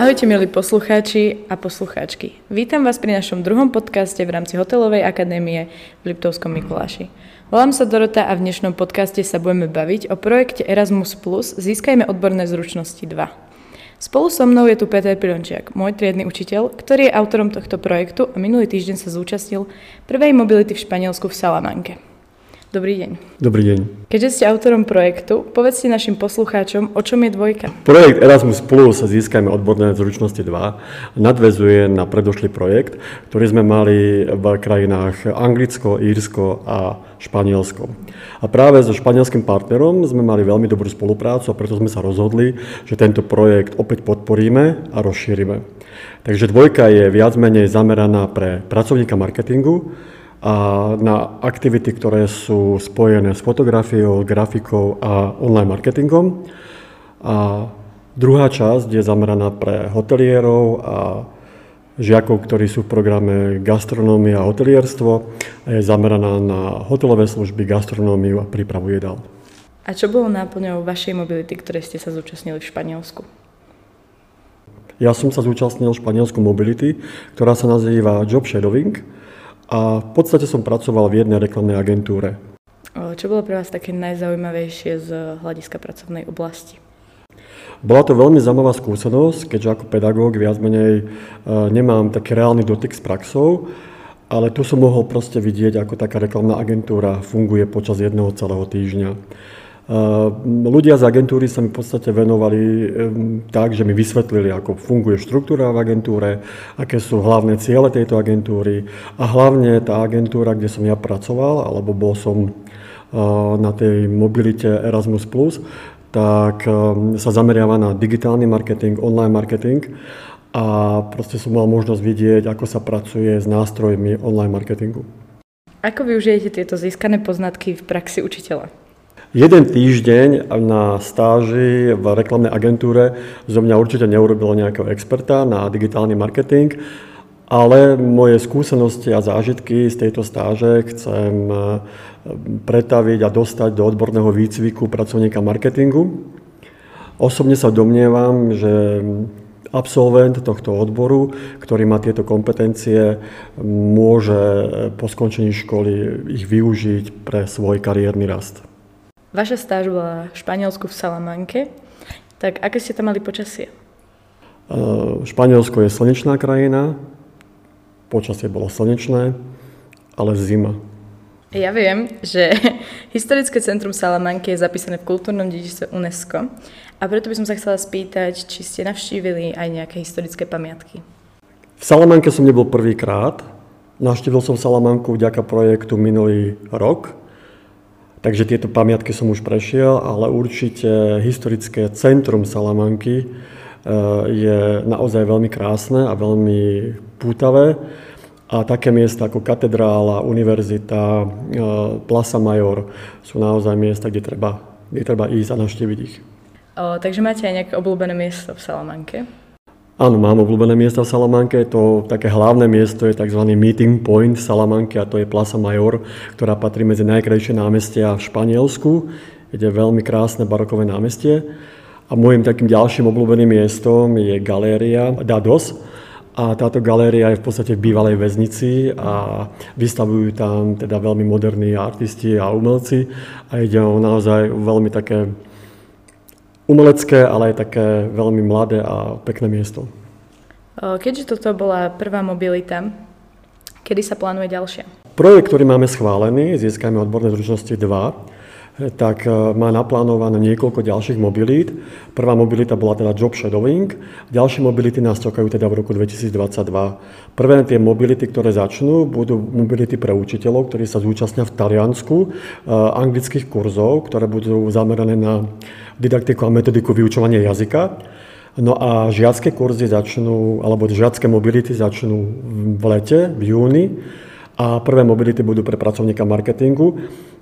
Ahojte milí poslucháči a poslucháčky. Vítam vás pri našom druhom podcaste v rámci Hotelovej akadémie v Liptovskom Mikuláši. Volám sa Dorota a v dnešnom podcaste sa budeme baviť o projekte Erasmus Plus Získajme odborné zručnosti 2. Spolu so mnou je tu Peter Pirončiak, môj triedny učiteľ, ktorý je autorom tohto projektu a minulý týždeň sa zúčastnil prvej mobility v Španielsku v Salamanke. Dobrý deň. Dobrý deň. Keďže ste autorom projektu, povedzte našim poslucháčom, o čom je dvojka. Projekt Erasmus Plus Získajme odborné zručnosti 2 nadvezuje na predošlý projekt, ktorý sme mali v krajinách Anglicko, Írsko a Španielsko. A práve so španielským partnerom sme mali veľmi dobrú spoluprácu a preto sme sa rozhodli, že tento projekt opäť podporíme a rozšírime. Takže dvojka je viac menej zameraná pre pracovníka marketingu, a na aktivity, ktoré sú spojené s fotografiou, grafikou a online marketingom. A druhá časť je zameraná pre hotelierov a žiakov, ktorí sú v programe gastronómia a hotelierstvo a je zameraná na hotelové služby, gastronómiu a prípravu jedál. A čo bolo náplňou vašej mobility, ktoré ste sa zúčastnili v Španielsku? Ja som sa zúčastnil v Španielsku mobility, ktorá sa nazýva Job Shadowing a v podstate som pracoval v jednej reklamnej agentúre. Čo bolo pre vás také najzaujímavejšie z hľadiska pracovnej oblasti? Bola to veľmi zaujímavá skúsenosť, keďže ako pedagóg viac menej e, nemám taký reálny dotyk s praxou, ale tu som mohol proste vidieť, ako taká reklamná agentúra funguje počas jedného celého týždňa. Ľudia z agentúry sa mi v podstate venovali tak, že mi vysvetlili, ako funguje štruktúra v agentúre, aké sú hlavné ciele tejto agentúry a hlavne tá agentúra, kde som ja pracoval, alebo bol som na tej mobilite Erasmus+, tak sa zameriava na digitálny marketing, online marketing a proste som mal možnosť vidieť, ako sa pracuje s nástrojmi online marketingu. Ako využijete tieto získané poznatky v praxi učiteľa? Jeden týždeň na stáži v reklamnej agentúre zo mňa určite neurobilo nejakého experta na digitálny marketing, ale moje skúsenosti a zážitky z tejto stáže chcem eh, pretaviť a dostať do odborného výcviku pracovníka marketingu. Osobne sa domnievam, že absolvent tohto odboru, ktorý má tieto kompetencie, môže po skončení školy ich využiť pre svoj kariérny rast. Vaša stáž bola v Španielsku v Salamanke, tak aké ste tam mali počasie? Španielsko je slnečná krajina, počasie bolo slnečné, ale zima. Ja viem, že historické centrum Salamanky je zapísané v kultúrnom dedičstve UNESCO a preto by som sa chcela spýtať, či ste navštívili aj nejaké historické pamiatky. V Salamanke som nebol prvýkrát. Navštívil som Salamanku vďaka projektu minulý rok, Takže tieto pamiatky som už prešiel, ale určite historické centrum Salamanky e, je naozaj veľmi krásne a veľmi pútavé. A také miesta ako katedrála, univerzita, e, Plaza Major sú naozaj miesta, kde treba, kde treba ísť a navštíviť ich. O, takže máte aj nejaké obľúbené miesto v Salamanke? Áno, mám obľúbené miesta v Salamanke. To také hlavné miesto je tzv. meeting point Salamanke a to je Plaza Major, ktorá patrí medzi najkrajšie námestia v Španielsku. Je veľmi krásne barokové námestie. A môjim takým ďalším obľúbeným miestom je galéria Dados. A táto galéria je v podstate v bývalej väznici a vystavujú tam teda veľmi moderní artisti a umelci. A ide o naozaj veľmi také umelecké, ale aj také veľmi mladé a pekné miesto. Keďže toto bola prvá mobilita, kedy sa plánuje ďalšia? Projekt, ktorý máme schválený, Získajme odborné zručnosti 2, tak e, má naplánované niekoľko ďalších mobilít. Prvá mobilita bola teda job shadowing, ďalšie mobility nás čakajú teda v roku 2022. Prvé tie mobility, ktoré začnú, budú mobility pre učiteľov, ktorí sa zúčastnia v Taliansku e, anglických kurzov, ktoré budú zamerané na didaktiku a metodiku vyučovania jazyka. No a žiacké kurzy začnú, alebo žiacké mobility začnú v lete, v júni a prvé mobility budú pre pracovníka marketingu.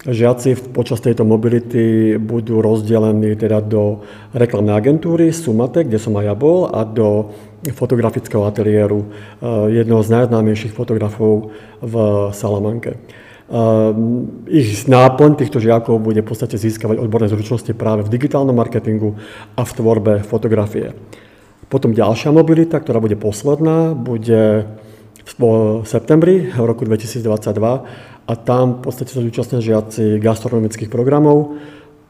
Žiaci počas tejto mobility budú rozdelení teda do reklamnej agentúry Sumate, kde som aj ja bol, a do fotografického ateliéru eh, jedného z najznámejších fotografov v Salamanke. Ehm, ich náplň týchto žiakov bude v podstate získavať odborné zručnosti práve v digitálnom marketingu a v tvorbe fotografie. Potom ďalšia mobilita, ktorá bude posledná, bude v septembri roku 2022 a tam v podstate sa zúčastnia žiaci gastronomických programov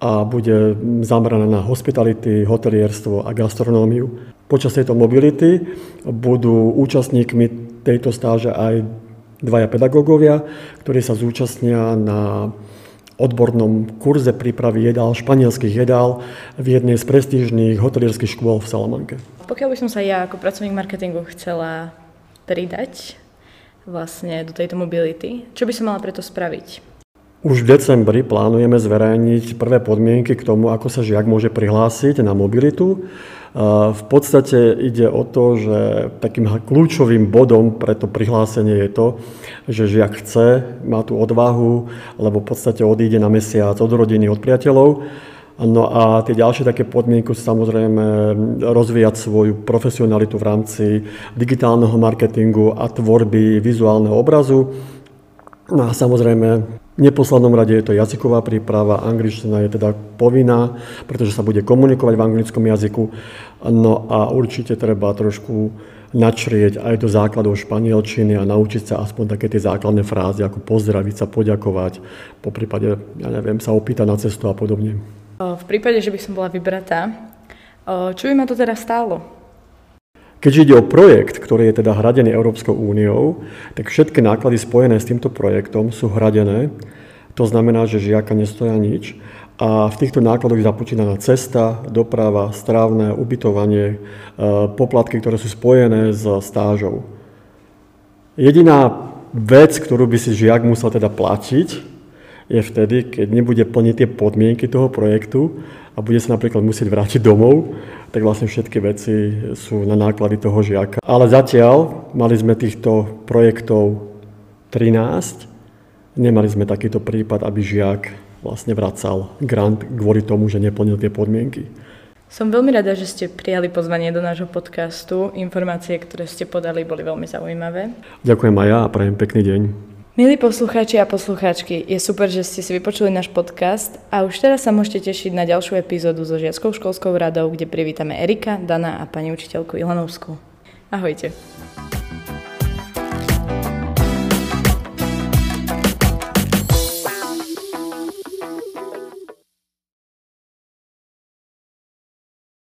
a bude zameraná na hospitality, hotelierstvo a gastronómiu. Počas tejto mobility budú účastníkmi tejto stáže aj dvaja pedagógovia, ktorí sa zúčastnia na odbornom kurze prípravy jedál, španielských jedál v jednej z prestížnych hotelierských škôl v Salamanke. Pokiaľ by som sa ja ako pracovník marketingu chcela pridať vlastne do tejto mobility, čo by som mala preto spraviť? Už v decembri plánujeme zverejniť prvé podmienky k tomu, ako sa žiak môže prihlásiť na mobilitu. V podstate ide o to, že takým kľúčovým bodom pre to prihlásenie je to, že žiak chce, má tú odvahu, lebo v podstate odíde na mesiac od rodiny, od priateľov. No a tie ďalšie také podmienky sú samozrejme rozvíjať svoju profesionalitu v rámci digitálneho marketingu a tvorby vizuálneho obrazu. No a samozrejme v neposlednom rade je to jazyková príprava, angličtina je teda povinná, pretože sa bude komunikovať v anglickom jazyku. No a určite treba trošku načrieť aj do základov španielčiny a naučiť sa aspoň také tie základné frázy, ako pozdraviť sa, poďakovať, po prípade, ja neviem, sa opýtať na cestu a podobne. V prípade, že by som bola vybratá, čo by ma to teda stálo? Keďže ide o projekt, ktorý je teda hradený Európskou úniou, tak všetky náklady spojené s týmto projektom sú hradené. To znamená, že žiaka nestoja nič. A v týchto nákladoch je započítaná cesta, doprava, strávne, ubytovanie, e, poplatky, ktoré sú spojené s stážou. Jediná vec, ktorú by si žiak musel teda platiť, je vtedy, keď nebude plniť tie podmienky toho projektu a bude sa napríklad musieť vrátiť domov, tak vlastne všetky veci sú na náklady toho žiaka. Ale zatiaľ mali sme týchto projektov 13, nemali sme takýto prípad, aby žiak vlastne vracal grant kvôli tomu, že neplnil tie podmienky. Som veľmi rada, že ste prijali pozvanie do nášho podcastu. Informácie, ktoré ste podali, boli veľmi zaujímavé. Ďakujem aj ja a prajem pekný deň. Milí poslucháči a poslucháčky, je super, že ste si vypočuli náš podcast a už teraz sa môžete tešiť na ďalšiu epizódu so Žiackou školskou radou, kde privítame Erika, Dana a pani učiteľku Ilanovskú. Ahojte.